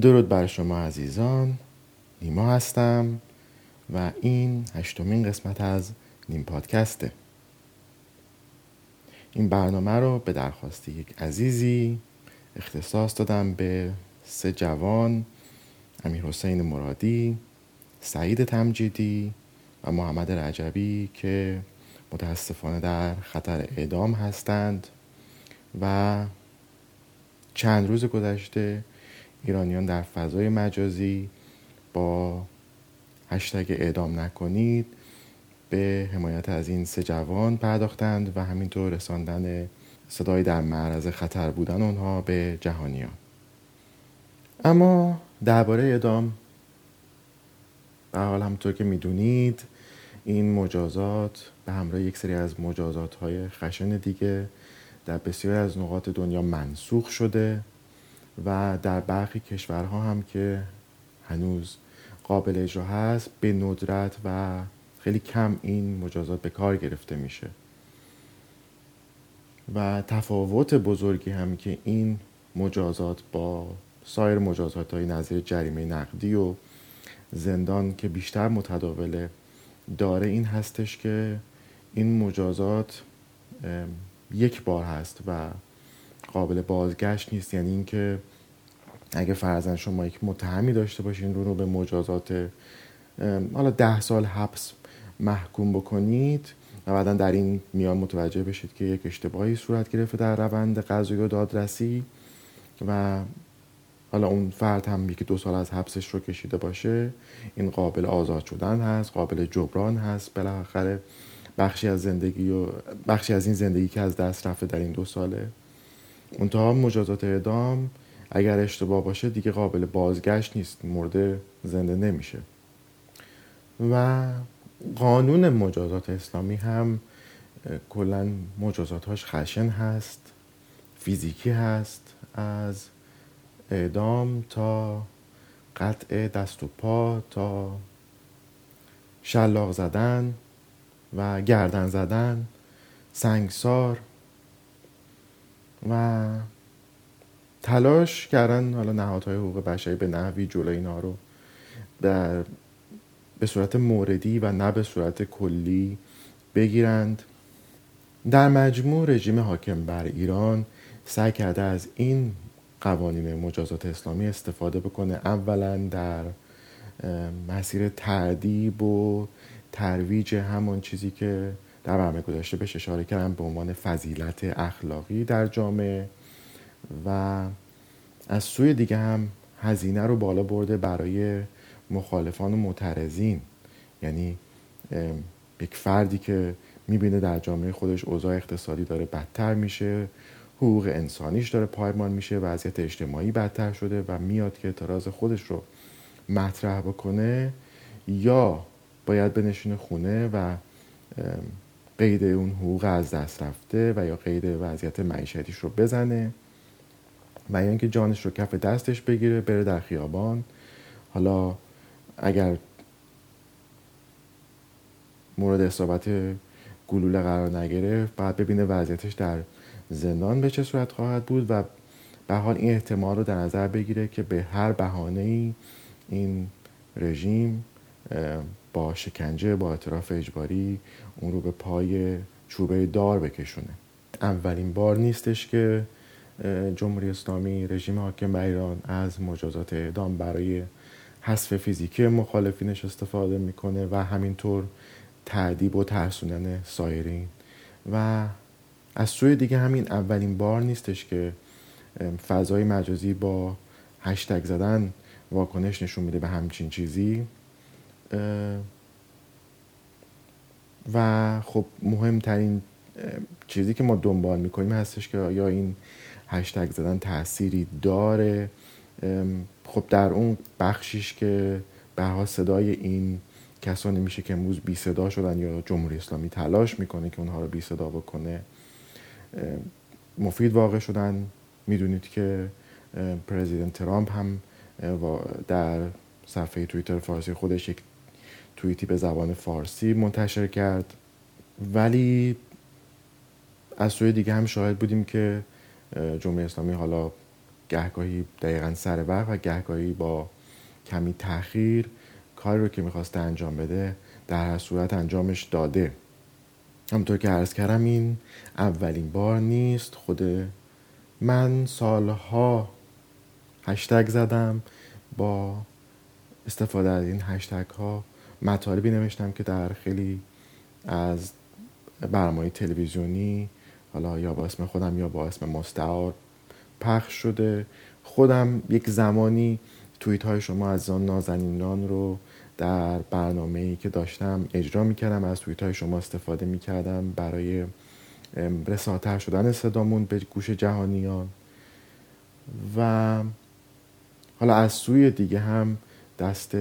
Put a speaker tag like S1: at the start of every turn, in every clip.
S1: درود بر شما عزیزان. نیما هستم و این هشتمین قسمت از نیم پادکسته. این برنامه رو به درخواست یک عزیزی اختصاص دادم به سه جوان امیر حسین مرادی سعید تمجیدی و محمد رجبی که متاسفانه در خطر اعدام هستند و چند روز گذشته ایرانیان در فضای مجازی با هشتگ اعدام نکنید به حمایت از این سه جوان پرداختند و همینطور رساندن صدای در معرض خطر بودن آنها به جهانیان. اما درباره اعدام به حال همونطور که می‌دونید این مجازات به همراه یک سری از مجازات های خشن دیگه در بسیاری از نقاط دنیا منسوخ شده. و در برخی کشورها هم که هنوز قابل اجرا هست به ندرت و خیلی کم این مجازات به کار گرفته میشه. و تفاوت بزرگی هم که این مجازات با سایر مجازات های نظیر جریمه نقدی و زندان که بیشتر متداوله داره این هستش که این مجازات یک بار هست و قابل بازگشت نیست. یعنی اینکه اگه فرزن شما یک متهمی داشته باشین رو رو به مجازات حالا ده سال حبس محکوم بکنید و بعدا در این میان متوجه بشید که یک اشتباهی صورت گرفته در روند قضایی و دادرسی و حالا اون فرد هم یکی دو سال از حبسش رو کشیده باشه. این قابل آزاد شدن هست قابل جبران هست. بالاخره بخشی از زندگی و بخشی از این زندگی که از دست رفته در این دو ساله. منتها مجازات اعدام اگر اشتباه باشه دیگه قابل بازگشت نیست مورد زنده نمیشه. و قانون مجازات اسلامی هم کلا مجازاتهاش خشن هست فیزیکی هست از اعدام تا قطع دست و پا تا شلاق زدن و گردن زدن سنگسار و تلاش کردن حالا نهادهای حقوق بشری به نحوی جلوی اینا رو در به صورت موردی و نه به صورت کلی بگیرند. در مجموع رژیم حاکم بر ایران سعی کرده از این قوانین مجازات اسلامی استفاده بکنه. اولا در مسیر تعدیب و ترویج همون چیزی که در برنامه گذاشته بهش اشاره کردم به عنوان فضیلت اخلاقی در جامعه و از سوی دیگه هم هزینه رو بالا برده برای مخالفان و معترضین. یعنی یک فردی که می‌بینه در جامعه خودش اوضاع اقتصادی داره بدتر میشه حقوق انسانیش داره پایمان میشه وضعیت اجتماعی بدتر شده و میاد که اعتراض خودش رو مطرح بکنه یا باید بنشینه خونه و قید اون حقوق از دست رفته و یا قید وضعیت معیشتیش رو بزنه و یا اینکه جانش رو کف دستش بگیره بره در خیابان. حالا اگر مورد اصابت گلوله قرار نگرفت بعد ببینه وضعیتش در زندان به چه صورت خواهد بود و به حال این احتمال رو در نظر بگیره که به هر بهانه ای این رژیم شکنجه با اعتراف اجباری اون رو به پای چوبه دار بکشونه. اولین بار نیستش که جمهوری اسلامی رژیم حاکم بر ایران از مجازات اعدام برای حذف فیزیکی مخالفینش استفاده می‌کنه و همینطور تعدیب و ترسوندن سایرین. و از سوی دیگه همین اولین بار نیستش که فضای مجازی با هشتگ زدن واکنش نشون میده به همچین چیزی. و خب مهمترین چیزی که ما دنبال می‌کنیم هستش که آیا این هشتگ زدن تأثیری داره. خب در اون بخشیش که به صدای این کسانی میشه که امروز بی صدا شدن یا جمهوری اسلامی تلاش می‌کنه که اونها رو بی صدا بکنه مفید واقع شدن. می‌دونید که پرزیدنت ترامپ هم در صفحه توییتر فارسی خودش یک توییتی به زبان فارسی منتشر کرد. ولی از سوی دیگه هم شاهد بودیم که جمهوری اسلامی حالا گهگاهی دقیقا سر وقت و گهگاهی با کمی تاخیر کاری رو که می‌خواسته انجام بده در هر صورت انجامش داده. همونطور که عرض کردم این اولین بار نیست. خود من سالها هشتگ زدم با استفاده از این هشتگ ها مطالبی نوشتم که در خیلی از برنامه تلویزیونی حالا یا با اسم خودم یا با اسم مستعار پخش شده. خودم یک زمانی توییت های شما از آن نازنینان رو در برنامه ای که داشتم اجرا می‌کردم. از توییت های شما استفاده می‌کردم برای رساتر شدن صدامون به گوش جهانیان. و حالا از سوی دیگه هم دست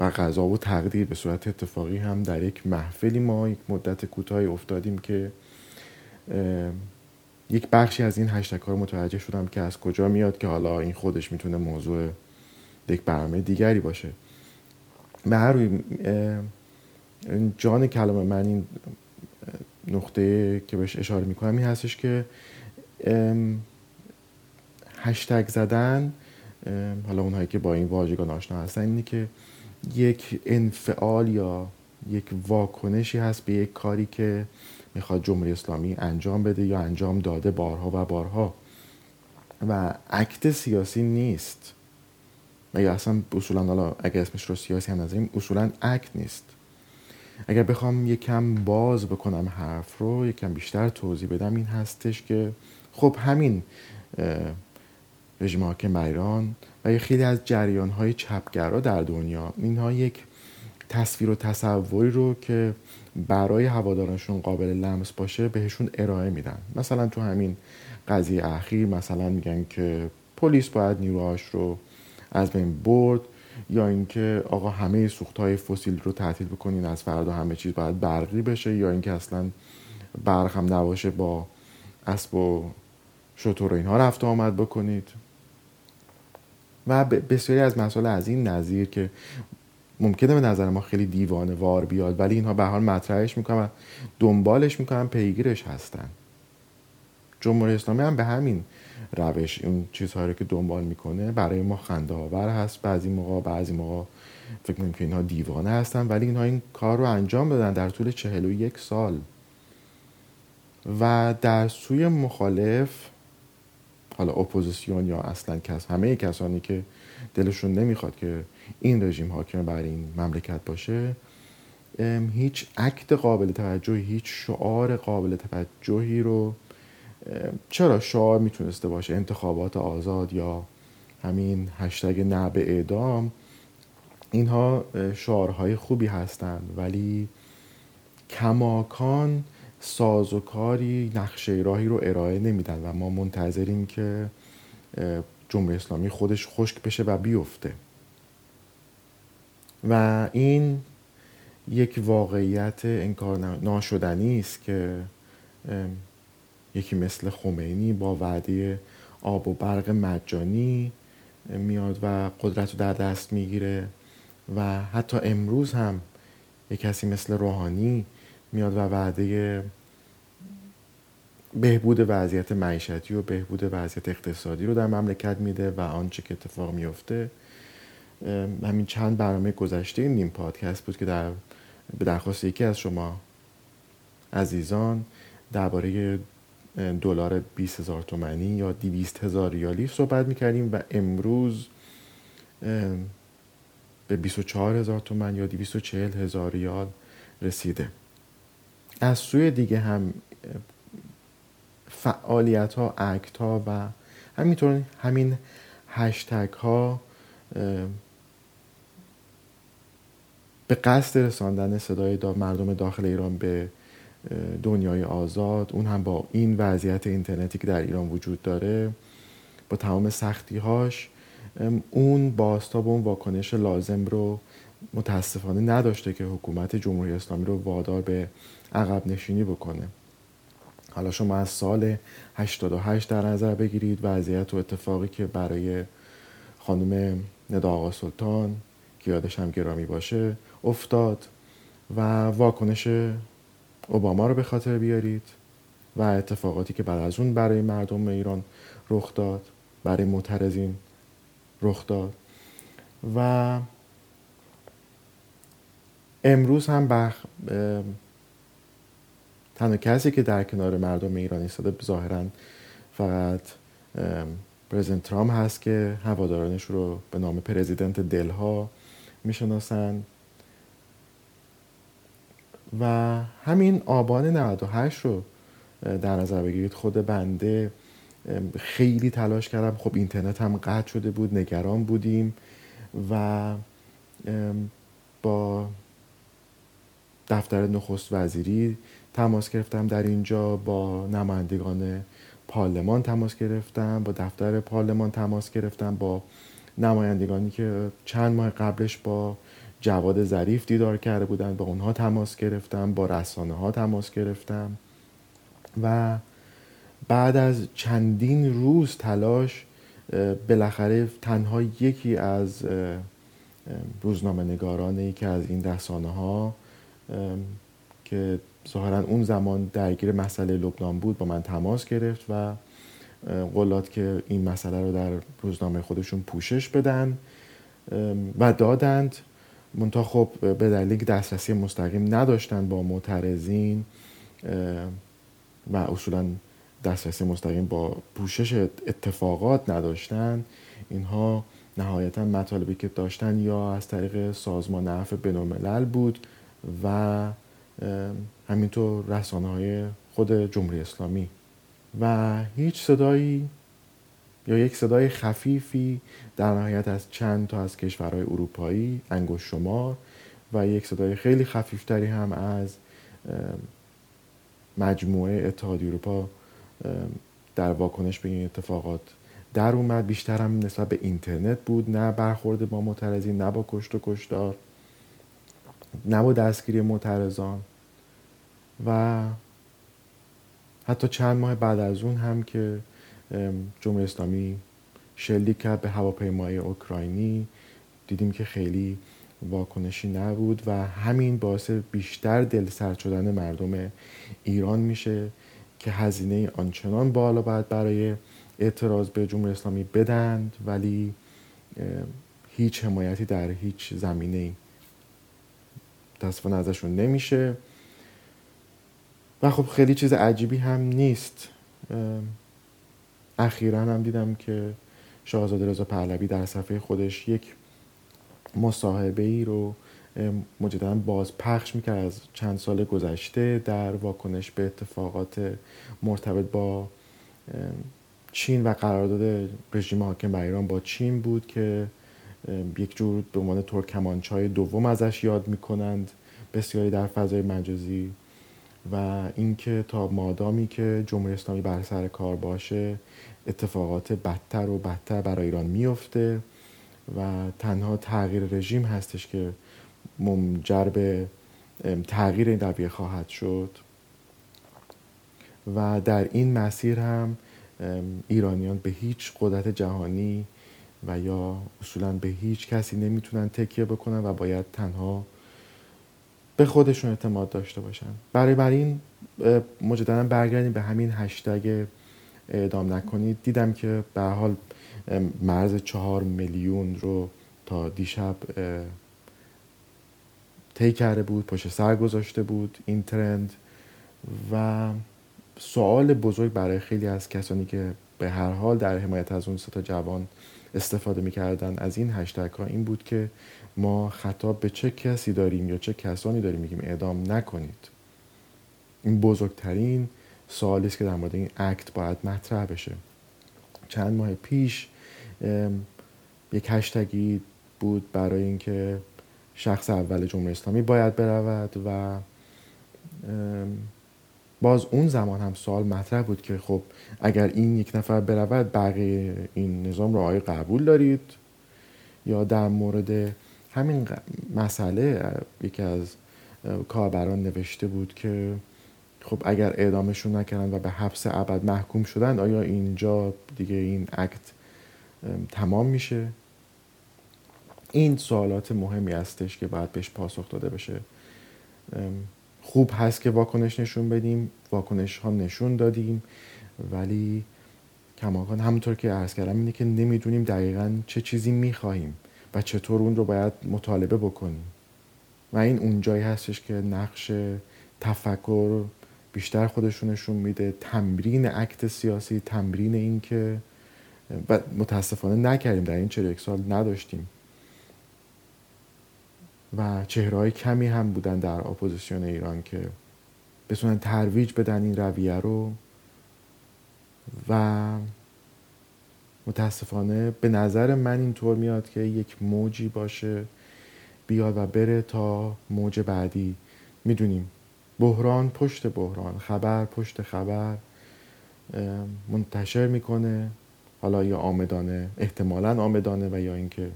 S1: و غذا و تقدیر به صورت اتفاقی هم در یک محفلی ما یک مدت کوتاهی افتادیم که یک بخشی از این هشتگ ها رو متوجه شدم که از کجا میاد که حالا این خودش می‌تونه موضوع یک برنامه دیگری باشه. به هر روی جان کلام من این نقطه که بهش اشاره می‌کنم این هستش که هشتگ زدن حالا اونهایی که با این واژگان آشنا هستن اینه که یک انفعال یا یک واکنشی هست به یک کاری که می‌خواد جمهوری اسلامی انجام بده یا انجام داده بارها و بارها. و عکت سیاسی نیست. و یا اصلا اصولا اگر اسمش رو سیاسی هم نظریم اصولا عکت نیست. اگر بخوام یکم باز بکنم حرف رو یکم بیشتر توضیح بدم این هستش که خب همین رژیم حاکم ایران و خیلی از جریان های چپگرا در دنیا. اینها یک تصویر و تصوری رو که برای هوادارانشون قابل لمس باشه بهشون ارائه میدن. مثلا تو همین قضیه اخیر مثلا میگن که پلیس باید نیروهاش رو از بین برد یا اینکه آقا همه سوخت های فسیل رو تعطیل بکنین از فردا همه چیز باید برقی بشه یا اینکه اصلا برق هم نباشه با اسب و شطور اینها رفت آمد بکنید. و بسیاری از مسائل از این نظیر که ممکنه به نظر ما خیلی دیوانه وار بیاد ولی اینها به حال مطرحش می‌کنن و دنبالش می‌کنن پیگیرش هستن. جمهوری اسلامی هم به همین روش اون چیزهایی رو که دنبال می‌کنه برای ما خنده آور هست. بعضی موقع بعضی موقع فکر می‌کنیم که اینها دیوانه هستن ولی اینها این کار رو انجام بدن در طول چهل و یک سال. و در سوی مخالف حالا اپوزیسیون یا اصلا کس همه کسانی که دلشون نمی‌خواد که این رژیم حاکم بر این مملکت باشه هیچ act قابل توجهی هیچ شعار قابل توجهی رو چرا شعار می‌تونسته باشه؟ انتخابات آزاد یا همین هشتگ نه به اعدام؟ اینها شعارهای خوبی هستند ولی کماکان سازوکاری نقشه راهی رو ارائه نمیدن و ما منتظریم که جمهوری اسلامی خودش خشک بشه و بیفته. و این یک واقعیت انکار ناشدنی است که یکی مثل خمینی با وعده آب و برق مجانی میاد و قدرت رو در دست می‌گیره و حتی امروز هم یک کسی مثل روحانی میاد و وعده بهبود وضعیت معیشتی و بهبود وضعیت اقتصادی رو در مملکت میده و آنچه که اتفاق میفته همین چند برنامه گذشته این نیم پادکست بود که در به درخواست یکی از شما عزیزان درباره دلار 20 هزار تومنی یا 200 هزار ریالی صحبت می‌کردیم و امروز به 24 هزار تومن یا 240 هزار ریال رسیده. از سوی دیگه هم فعالیت ها اکت ها و همینطور همین هشتگ ها به قصد رساندن صدای مردم داخل ایران به دنیای آزاد اون هم با این وضعیت اینترنتی که در ایران وجود داره با تمام سختی هاش اون باستاب و اون واکنش لازم رو متاسفانه نداشته که حکومت جمهوری اسلامی رو وادار به عقب نشینی بکنه. حالا شما از سال 88 در نظر بگیرید. وضعیت و اتفاقی که برای خانم ندا آقا سلطان که یادش هم گرامی باشه افتاد و واکنش اوباما رو به خاطر بیارید و اتفاقاتی که بعد از اون برای مردم ایران رخ داد برای معترضین رخ داد. و امروز هم بخ... تنها کسی که در کنار مردم ایران ایستاده ظاهرا فقط پرزیدنت ترام هست که هوادارانش رو به نام پرزیدنت دلها می‌شناسن. و همین آبان 98 رو در نظر بگیرید خود بنده خیلی تلاش کردم. خب اینترنت هم قطع شده بود نگران بودیم و با دفتر نخست وزیری تماس گرفتم در اینجا با نمایندگان پارلمان تماس گرفتم با دفتر پارلمان تماس گرفتم با نمایندگانی که چند ماه قبلش با جواد ظریف دیدار کرده بودن با اونها تماس گرفتم با رسانه ها تماس گرفتم. و بعد از چندین روز تلاش بالاخره تنها یکی از روزنامه نگاران که از این رسانه ها که ظاهرا اون زمان درگیر مسئله لبنان بود با من تماس گرفت و قولات که این مسئله رو در روزنامه خودشون پوشش بدن و دادند. منتها خب به دلیل دسترسی مستقیم نداشتن با معترضین و اصولا دسترسی مستقیم با پوشش اتفاقات نداشتن. اینها نهایتا مطالبی که داشتن یا از طریق سازمان عفو بینالملل بود. و همینطور رسانه های خود جمهوری اسلامی. و هیچ صدایی یا یک صدای خفیفی در نهایت از چند تا از کشورهای اروپایی انگوش شمار و یک صدای خیلی خفیفتری هم از مجموعه اتحادیه اروپا در واکنش به این اتفاقات در اومد. بیشتر هم نسبت به اینترنت بود. نه برخورد با معترضین نه با کشت و کشتار. نه با دستگیری معترضان. و حتی چند ماه بعد از اون هم که جمهوری اسلامی شلیک کرد به هواپیمای اوکراینی دیدیم که خیلی واکنشی نبود و همین باعث بیشتر دل سرد شدن مردم ایران میشه که هزینه آنچنان بالا باید برای اعتراض به جمهوری اسلامی بدند ولی هیچ حمایتی در هیچ زمینه تصفیه ازشون نمیشه. و خب خیلی چیز عجیبی هم نیست. اخیرا هم دیدم که شاهزاده رضا پهلوی در صفحه خودش یک مصاحبه ای رو مجددا باز پخش می‌کرد از چند سال گذشته در واکنش به اتفاقات مرتبط با چین و قرارداد رژیم حاکم بر ایران با چین بود که یک جور به عنوان ترکمانچای دوم ازش یاد می‌کنند بسیاری در فضای مجازی. و اینکه تا مادامی که جمهوری اسلامی بر سر کار باشه اتفاقات بدتر و بدتر برای ایران میفته و تنها تغییر رژیم هستش که منجر به تغییر این رویه خواهد شد. و در این مسیر هم ایرانیان به هیچ قدرت جهانی و یا اصولا به هیچ کسی نمی‌تونن تکیه بکنن و باید تنها به خودشون اعتماد داشته باشن. برای بر این مجددا برگردیم به همین هشتگ اعدام نکنید. دیدم که به حال مرز چهار میلیون رو تا دیشب طی کرده بود پشت سر گذاشته بود این ترند. و سوال بزرگ برای خیلی از کسانی که به هر حال در حمایت از اون ستا جوان استفاده می‌کردن. از این هشتگ ها این بود که ما خطاب به چه کسی داریم یا چه کسانی داریم میگیم اعدام نکنید. این بزرگترین سوالی است که در مورد این اکت باید مطرح بشه. چند ماه پیش یک هشتگی بود برای اینکه شخص اول جمهوری اسلامی باید برود و باز اون زمان هم سوال مطرح بود که خب اگر این یک نفر برود بقیه این نظام رو آیا قبول دارید؟ یا در مورد همین مسئله یکی از کاربران نوشته بود که خب اگر اعدامشون نکردن و به حبس ابد محکوم شدن آیا اینجا دیگه این اکت تمام میشه؟ این سوالات مهمی هستش که باید بهش پاسخ داده بشه. خوب هست که واکنش نشون بدیم. واکنش ها نشون دادیم. ولی کماکان همونطور که عرض کردم اینه که نمی‌دونیم دقیقا چه چیزی می‌خواهیم و چطور اون رو باید مطالبه بکنیم. و این اونجایی هستش که نقش تفکر بیشتر خودشونشون میده. تمرین عکت سیاسی تمرین این که و متاسفانه نکردیم. در این چهل سال نداشتیم. و چهرهای کمی هم بودن در اپوزیسیون ایران که بتونن ترویج بدن این رویه رو. و متاسفانه به نظر من اینطور میاد که یک موجی باشه. بیاد و بره تا موج بعدی. می‌دونیم. بحران پشت بحران. خبر پشت خبر. منتشر می‌کنه. حالا یا آمدانه احتمالا آمدانه و یا اینکه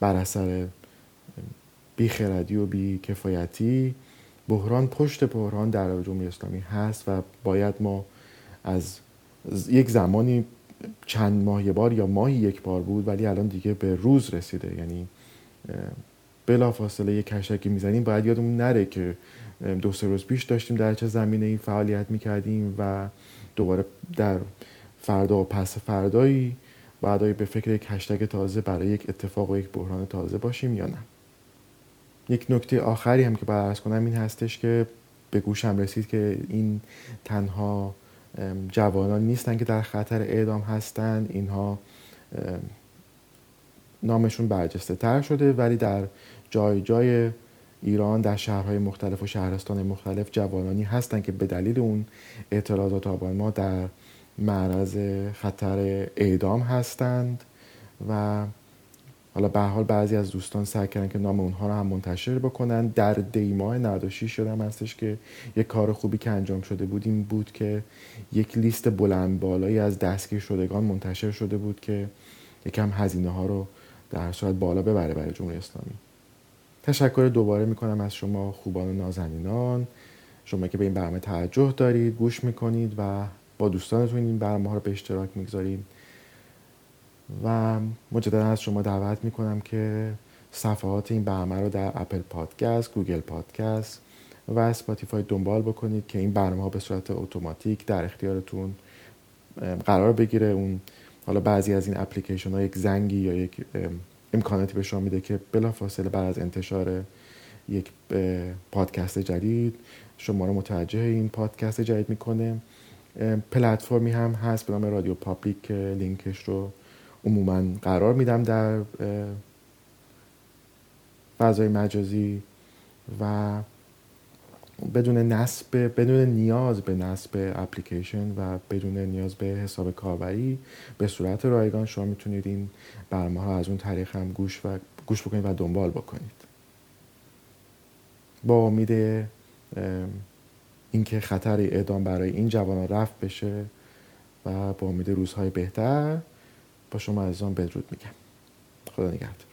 S1: بر اثر بیخردی و بی کفایتی بحران پشت بحران در جمهوری اسلامی هست و باید ما از یک زمانی چند ماه بار یا ماهی یک بار بود ولی الان دیگه به روز رسیده. یعنی بلا فاصله یک کشکی می‌زنیم. باید یادمون نره که دو سه روز پیش داشتیم در چه زمینه این فعالیت می‌کردیم و دوباره در فردا و پس فردایی بعدایی به فکر یک هشتگ تازه برای یک اتفاق و یک بحران تازه باشیم یا نه. یک نکته آخری هم که باید ارز کنم این هستش که به گوشم رسید که این تنها جوانان نیستن که در خطر اعدام هستند اینها نامشون برجسته تر شده ولی در جای جای ایران در شهرهای مختلف و شهرستان مختلف جوانانی هستند که به دلیل اون اعتراضات آبان ما در معرض خطر اعدام هستند و حالا به حال بعضی از دوستان سعی کردن که نام اونها رو هم منتشر بکنن. در دیماه 96 شدم هستش که یک کار خوبی که انجام شده بود این بود که یک لیست بلند بالایی از دستگیر شدگان منتشر شده بود که یکم هزینه ها رو در صورت بالا ببره برای جمهوری اسلامی. تشکر دوباره می‌کنم از شما خوبان و نازنینان. شما که به این برنامه توجه دارید گوش می‌کنید و با دوستانتون این برنامه ها رو به اشتراک می‌گذارید. و مجددا از شما دعوت می‌کنم که صفحات این برنامه رو در Apple Podcast، Google Podcast و Spotify دنبال بکنید که این برنامه ها به صورت اتوماتیک در اختیارتون قرار بگیره. اون حالا بعضی از این اپلیکیشن ها یک زنگی یا یک امکاناتی به شما میده که بلافاصله بعد از انتشار یک پادکست جدید شما رو متوجه این پادکست جدید می‌کنه. پلتفرمی هم هست به نام RadioPublic لینکش رو عموما قرار میدم در فضای مجازی و بدون نصب بدون نیاز به نصب اپلیکیشن و بدون نیاز به حساب کاربری به صورت رایگان شما می‌تونید این برنامه ها از اون طریق هم گوش و گوش بکنید و دنبال بکنید. با امید اینکه خطر اعدام برای این جوانان رفت بشه و با امید روزهای بهتر با شما از آن بدرود میگم. خدا نگهدار.